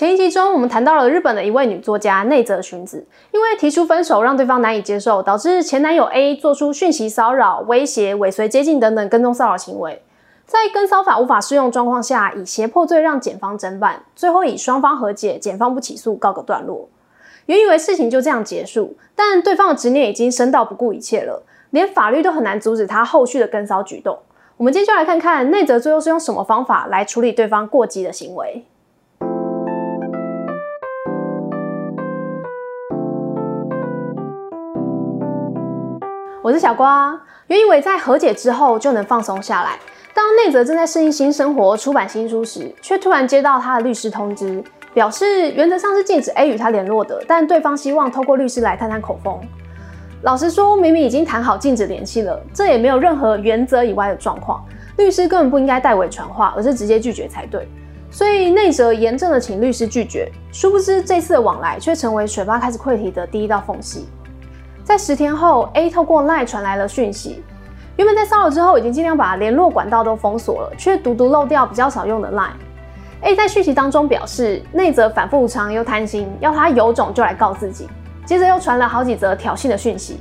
前一集中，我们谈到了日本的一位女作家内泽薰子，因为提出分手让对方难以接受，导致前男友 A 做出讯息骚扰、威胁、尾随接近等等跟踪骚扰行为。在跟骚法无法适用状况下，以胁迫罪让检方侦办，最后以双方和解、检方不起诉告个段落。原以为事情就这样结束，但对方的执念已经深到不顾一切了，连法律都很难阻止他后续的跟骚举动。我们今天就来看看内泽最后是用什么方法来处理对方过激的行为。我是小瓜，原以为在和解之后就能放松下来。当内泽正在适应新生活、出版新书时，却突然接到他的律师通知，表示原则上是禁止 A 与他联络的，但对方希望透过律师来探探口风。老实说，明明已经谈好禁止联系了，这也没有任何原则以外的状况，律师根本不应该代为传话，而是直接拒绝才对。所以内泽严正的请律师拒绝，殊不知这次的往来却成为水坝开始溃堤的第一道缝隙。在十天后，A 透过 LINE 传来了讯息。原本在骚扰之后，已经尽量把联络管道都封锁了，却独独漏掉比较少用的 LINE。A 在讯息当中表示，内泽反复无常又贪心，要他有种就来告自己。接着又传了好几则挑衅的讯息。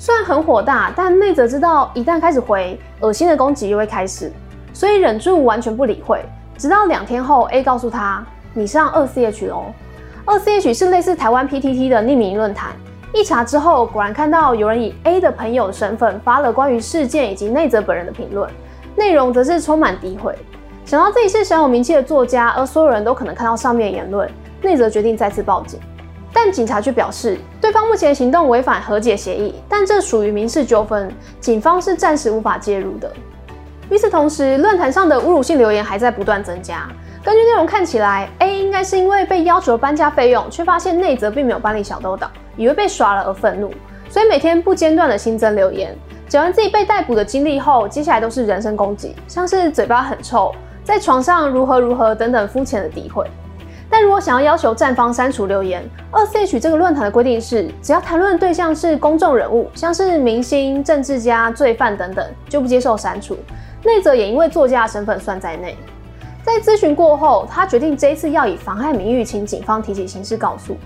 虽然很火大，但内泽知道一旦开始回，恶心的攻击又会开始，所以忍住完全不理会。直到两天后，A 告诉他：“你上二 CH 喽。”二 CH 是类似台湾 PTT 的匿名论坛。一查之后，果然看到有人以 A 的朋友身份发了关于事件以及内泽本人的评论，内容则是充满诋毁。想到自己是小有名气的作家，而所有人都可能看到上面言论，内泽决定再次报警。但警察却表示，对方目前行动违反和解协议，但这属于民事纠纷，警方是暂时无法介入的。与此同时，论坛上的侮辱性留言还在不断增加。根据内容看起来，A 应该是因为被要求搬家费用，却发现内泽并没有搬离小豆岛。以为被耍了而愤怒，所以每天不间断的新增留言。讲完自己被逮捕的经历后，接下来都是人身攻击，像是嘴巴很臭，在床上如何如何等等肤浅的诋毁。但如果想要要求站方删除留言，二 C H 这个论坛的规定是，只要谈论对象是公众人物，像是明星、政治家、罪犯等等，就不接受删除。内则也因为作家的身份算在内。在咨询过后，他决定这一次要以妨害名誉，请警方提起刑事告诉。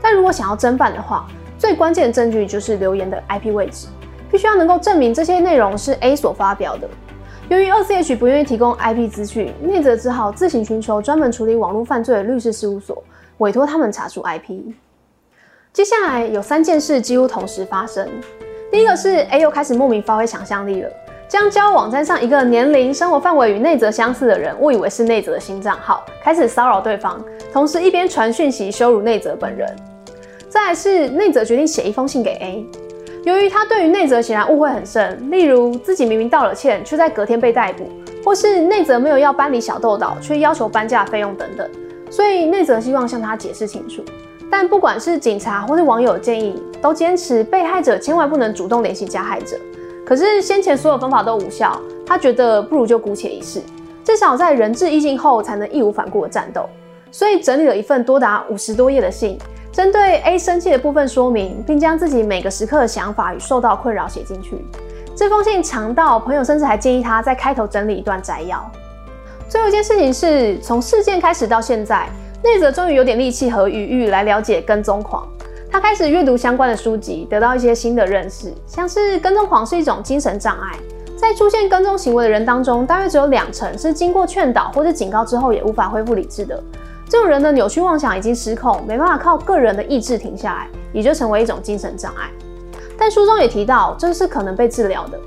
但如果想要侦办的话，最关键的证据就是留言的 IP 位置，必须要能够证明这些内容是 A 所发表的。由于二 CH 不愿意提供 IP 资讯，内泽只好自行寻求专门处理网络犯罪的律师事务所，委托他们查出 IP。接下来有三件事几乎同时发生。第一个是 A 又开始莫名发挥想象力了，将交友网站上一个年龄、生活范围与内泽相似的人误以为是内泽的新账号，开始骚扰对方，同时一边传讯息羞辱内泽本人。再来是内泽决定写一封信给 A，由于他对于内泽显然误会很深，例如自己明明道了歉，却在隔天被逮捕，或是内泽没有要搬离小豆岛，却要求搬家费用等等，所以内泽希望向他解释清楚。但不管是警察或是网友建议，都坚持被害者千万不能主动联系加害者。可是先前所有方法都无效，他觉得不如就姑且一试，至少在人质意境后才能义无反顾的战斗，所以整理了一份多达五十多页的信。针对 A 生气的部分说明，并将自己每个时刻的想法与受到困扰写进去。这封信长到朋友甚至还建议他在开头整理一段摘要。最后一件事情是从事件开始到现在，内泽终于有点力气和余裕来了解跟踪狂。他开始阅读相关的书籍，得到一些新的认识，像是跟踪狂是一种精神障碍，在出现跟踪行为的人当中，大约只有两成是经过劝导或者警告之后也无法恢复理智的。这种人的扭曲妄想已经失控，没办法靠个人的意志停下来，也就成为一种精神障碍。但书中也提到，这是可能被治疗的。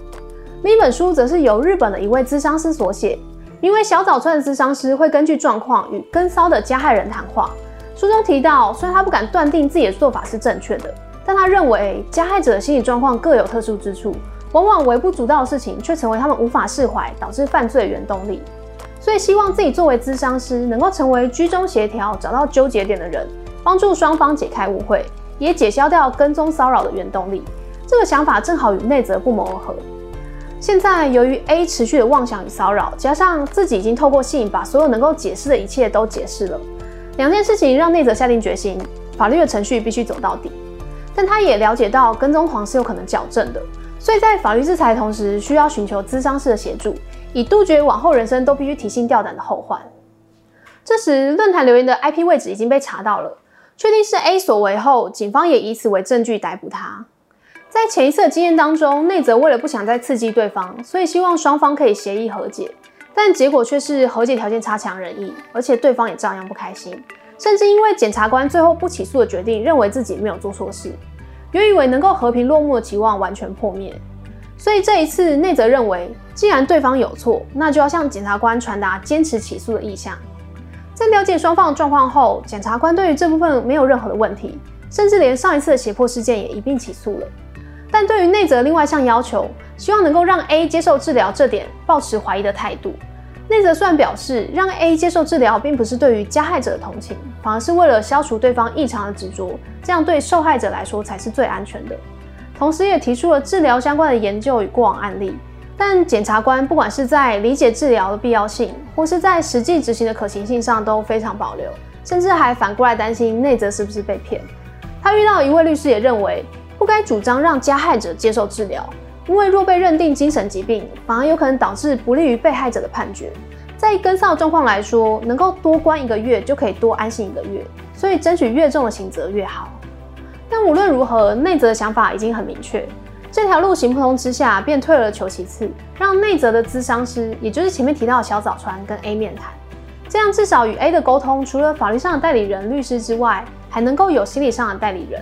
另一本书则是由日本的一位咨商师所写，名为小早川的咨商师会根据状况与跟骚的加害人谈话。书中提到，虽然他不敢断定自己的做法是正确的，但他认为加害者的心理状况各有特殊之处，往往微不足道的事情却成为他们无法释怀，导致犯罪的原动力。所以希望自己作为咨商师，能够成为居中协调、找到纠结点的人，帮助双方解开误会，也解消掉跟踪骚扰的原动力。这个想法正好与内泽不谋而合。现在由于 A 持续的妄想与骚扰，加上自己已经透过信把所有能够解释的一切都解释了，两件事情让内泽下定决心，法律的程序必须走到底。但他也了解到跟踪狂是有可能矫正的，所以在法律制裁同时，需要寻求咨商式的协助。以杜绝往后人生都必须提心吊胆的后患。这时，论坛留言的 IP 位置已经被查到了，确定是 A 所为后，警方也以此为证据逮捕他。在前一次的经验当中，内泽为了不想再刺激对方，所以希望双方可以协议和解，但结果却是和解条件差强人意，而且对方也照样不开心，甚至因为检察官最后不起诉的决定，认为自己没有做错事，原以为能够和平落幕的期望完全破灭。所以这一次，内泽认为，既然对方有错，那就要向检察官传达坚持起诉的意向。在了解双方的状况后，检察官对于这部分没有任何的问题，甚至连上一次的胁迫事件也一并起诉了。但对于内泽另外一项要求，希望能够让 A 接受治疗这点，抱持怀疑的态度。内泽虽然表示让 A 接受治疗，并不是对于加害者的同情，反而是为了消除对方异常的执着，这样对受害者来说才是最安全的。同时，也提出了治疗相关的研究与过往案例。但检察官不管是在理解治疗的必要性，或是在实际执行的可行性上都非常保留，甚至还反过来担心内泽是不是被骗。他遇到一位律师也认为，不该主张让加害者接受治疗，因为若被认定精神疾病，反而有可能导致不利于被害者的判决。在跟骚状况来说，能够多关一个月就可以多安心一个月，所以争取越重的刑责越好。但无论如何，内泽的想法已经很明确。这条路行不通之下，便退而求其次，让内泽的咨商师，也就是前面提到的小早川跟 A 面谈，这样至少与 A 的沟通，除了法律上的代理人律师之外，还能够有心理上的代理人。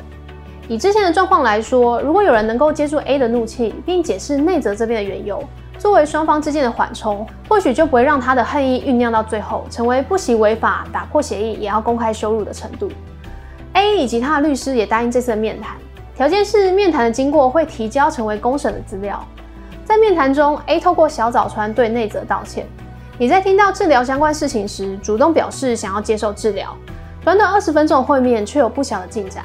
以之前的状况来说，如果有人能够接住 A 的怒气，并解释内泽这边的缘由，作为双方之间的缓冲，或许就不会让他的恨意酝酿到最后，成为不惜违法、打破协议也要公开羞辱的程度。A 以及他的律师也答应这次的面谈。条件是面谈的经过会提交成为公审的资料。在面谈中，A 透过小早川对内泽道歉，也在听到治疗相关事情时，主动表示想要接受治疗。短短二十分钟的会面却有不小的进展。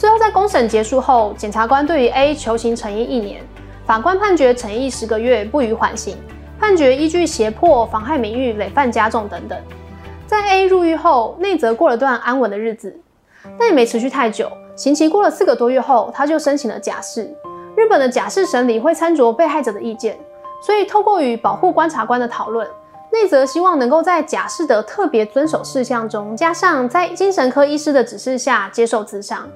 最后在公审结束后，检察官对于 A 求刑惩役一年，法官判决惩役十个月不予缓刑，判决依据胁迫、妨害名誉、累犯加重等等。在 A 入狱后，内泽过了段安稳的日子，但也没持续太久。刑期过了四个多月后，他就申请了假释。日本的假释审理会参酌被害者的意见，所以透过与保护观察官的讨论，内泽希望能够在假释的特别遵守事项中，加上在精神科医师的指示下接受咨商。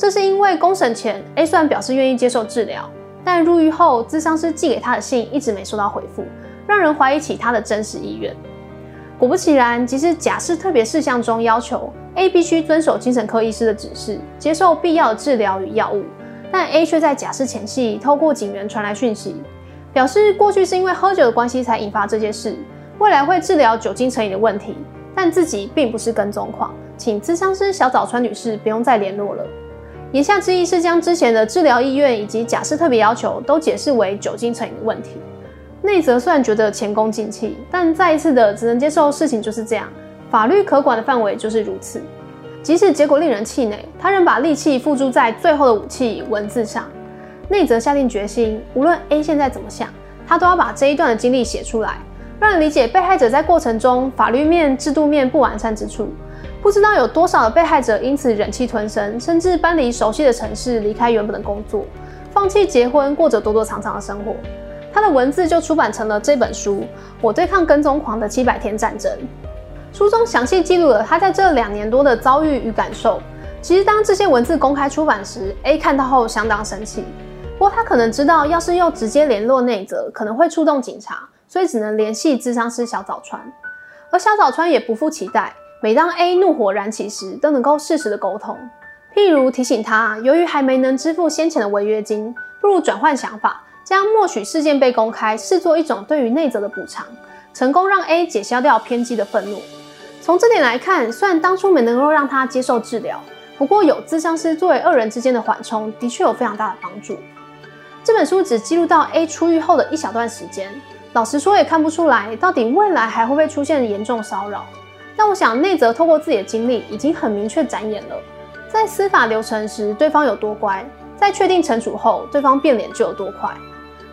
这是因为公审前 A 虽然表示愿意接受治疗，但入狱后咨商师寄给他的信一直没收到回复，让人怀疑起他的真实意愿。果不其然，即使假释特别事项中要求。A 必须遵守精神科医师的指示，接受必要的治疗与药物，但 A 却在假释前夕透过警员传来讯息，表示过去是因为喝酒的关系才引发这件事，未来会治疗酒精成瘾的问题，但自己并不是跟踪狂，请咨商师小早川女士不用再联络了。言下之意是将之前的治疗意愿以及假释特别要求都解释为酒精成瘾的问题。内泽虽然觉得前功尽弃，但再一次的只能接受事情就是这样。法律可管的范围就是如此，即使结果令人气馁，他仍把力气付诸在最后的武器——文字上。内泽下定决心，无论 A 现在怎么想，他都要把这一段的经历写出来，让人理解被害者在过程中法律面、制度面不完善之处。不知道有多少的被害者因此忍气吞声，甚至搬离熟悉的城市，离开原本的工作，放弃结婚，过着躲躲藏藏的生活。他的文字就出版成了这本书《我对抗跟踪狂的七百天战争》。书中详细记录了他在这两年多的遭遇与感受。其实，当这些文字公开出版时，A 看到后相当生气。不过，他可能知道，要是又直接联络内泽，可能会触动警察，所以只能联系智商师小早川。而小早川也不负期待，每当 A 怒火燃起时，都能够适时的沟通，譬如提醒他，由于还没能支付先前的违约金，不如转换想法，将默许事件被公开视作一种对于内责的补偿，成功让 A 解消掉偏激的愤怒。从这点来看，虽然当初没能够让他接受治疗，不过有咨商师作为二人之间的缓冲，的确有非常大的帮助。这本书只记录到 A 出狱后的一小段时间，老实说也看不出来到底未来还会不会出现严重骚扰。但我想内泽透过自己的经历，已经很明确展演了，在司法流程时对方有多乖，在确定惩处后对方变脸就有多快。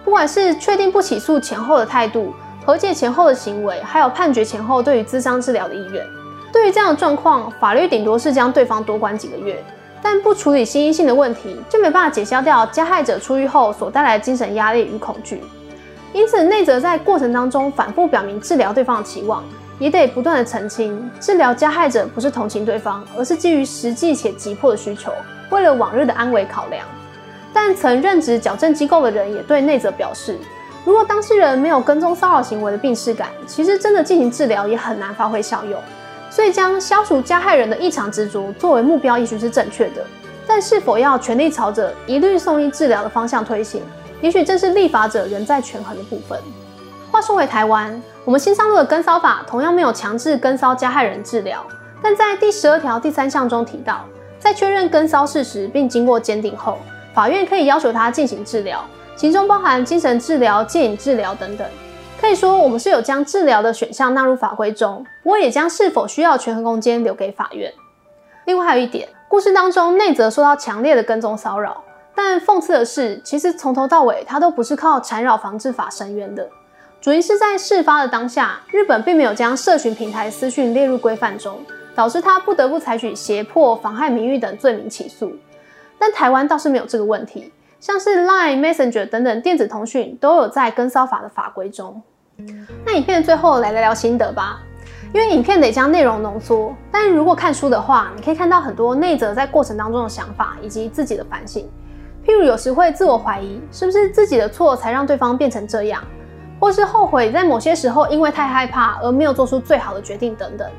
不管是确定不起诉前后的态度。和解前后的行为，还有判决前后对于咨商治疗的意愿，对于这样的状况，法律顶多是将对方多关几个月，但不处理心因性的问题，就没办法解消掉加害者出狱后所带来的精神压力与恐惧。因此，内泽在过程当中反复表明治疗对方的期望，也得不断的澄清，治疗加害者不是同情对方，而是基于实际且急迫的需求，为了往日的安危考量。但曾任职矫正机构的人也对内则表示，如果当事人没有跟踪骚扰行为的病视感，其实真的进行治疗也很难发挥效用。所以将消除加害人的异常执着作为目标，也许是正确的。但是否要全力朝着一律送医治疗的方向推行，也许正是立法者仍在权衡的部分。话说回台湾，我们新上路的跟骚法同样没有强制跟骚加害人治疗，但在第十二条第三项中提到，在确认跟骚事实并经过鉴定后。法院可以要求他进行治疗，其中包含精神治疗、戒瘾治疗等等。可以说，我们是有将治疗的选项纳入法规中，不过也将是否需要权衡空间留给法院。另外还有一点，故事当中内泽受到强烈的跟踪骚扰，但讽刺的是，其实从头到尾他都不是靠缠扰防治法伸冤的，主因是在事发的当下，日本并没有将社群平台私讯列入规范中，导致他不得不采取胁迫、妨害名誉等罪名起诉。但台湾倒是没有这个问题，像是 Line、Messenger 等等电子通讯都有在跟骚法的法规中。那影片的最后来聊聊心得吧，因为影片得将内容浓缩，但如果看书的话，你可以看到很多内则在过程当中的想法以及自己的反省。譬如有时会自我怀疑，是不是自己的错才让对方变成这样，或是后悔在某些时候因为太害怕而没有做出最好的决定等等。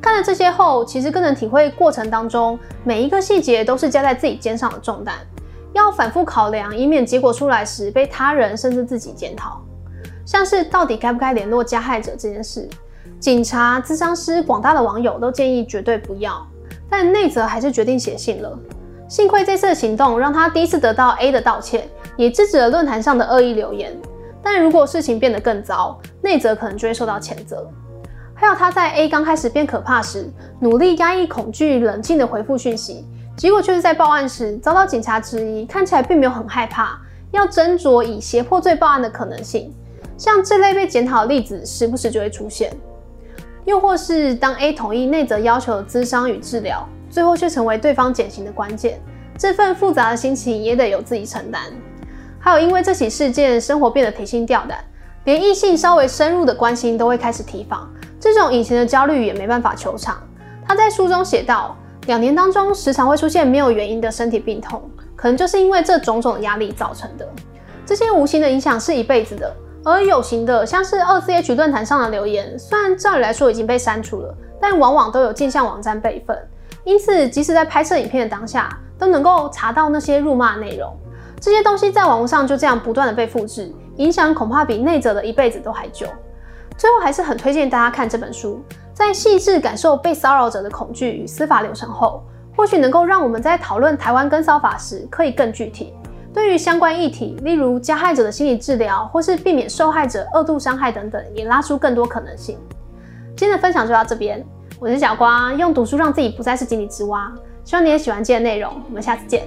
看了这些后，其实更能体会过程当中每一个细节都是加在自己肩上的重担，要反复考量，以免结果出来时被他人甚至自己检讨。像是到底该不该联络加害者这件事，警察、咨商师、广大的网友都建议绝对不要，但内泽还是决定写信了。幸亏这次的行动让他第一次得到 A 的道歉，也制止了论坛上的恶意留言。但如果事情变得更糟，内则可能就会受到谴责。还有他在 A 刚开始变可怕时，努力压抑恐惧，冷静的回复讯息，结果却是在报案时遭到警察质疑，看起来并没有很害怕，要斟酌以胁迫罪报案的可能性。像这类被检讨的例子，时不时就会出现。又或是当 A 同意内则要求的咨商与治疗，最后却成为对方减刑的关键，这份复杂的心情也得由自己承担。还有因为这起事件，生活变得提心吊胆，连异性稍微深入的关心都会开始提防。这种隐形的焦虑也没办法求偿。他在书中写道，两年当中时常会出现没有原因的身体病痛，可能就是因为这种种压力造成的。这些无形的影响是一辈子的，而有形的，像是二 C H 论坛上的留言，虽然照理来说已经被删除了，但往往都有镜像网站备份，因此即使在拍摄影片的当下，都能够查到那些辱骂内容。这些东西在网络上就这样不断的被复制，影响恐怕比内则的一辈子都还久。最后还是很推荐大家看这本书，在细致感受被骚扰者的恐惧与司法流程后，或许能够让我们在讨论台湾跟骚法时可以更具体。对于相关议题，例如加害者的心理治疗，或是避免受害者二度伤害等等，也拉出更多可能性。今天的分享就到这边，我是小瓜，用读书让自己不再是井底之蛙。希望你也喜欢今天的内容，我们下次见。